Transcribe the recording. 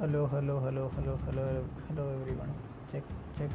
hello hello hello hello hello hello everyone. Check check.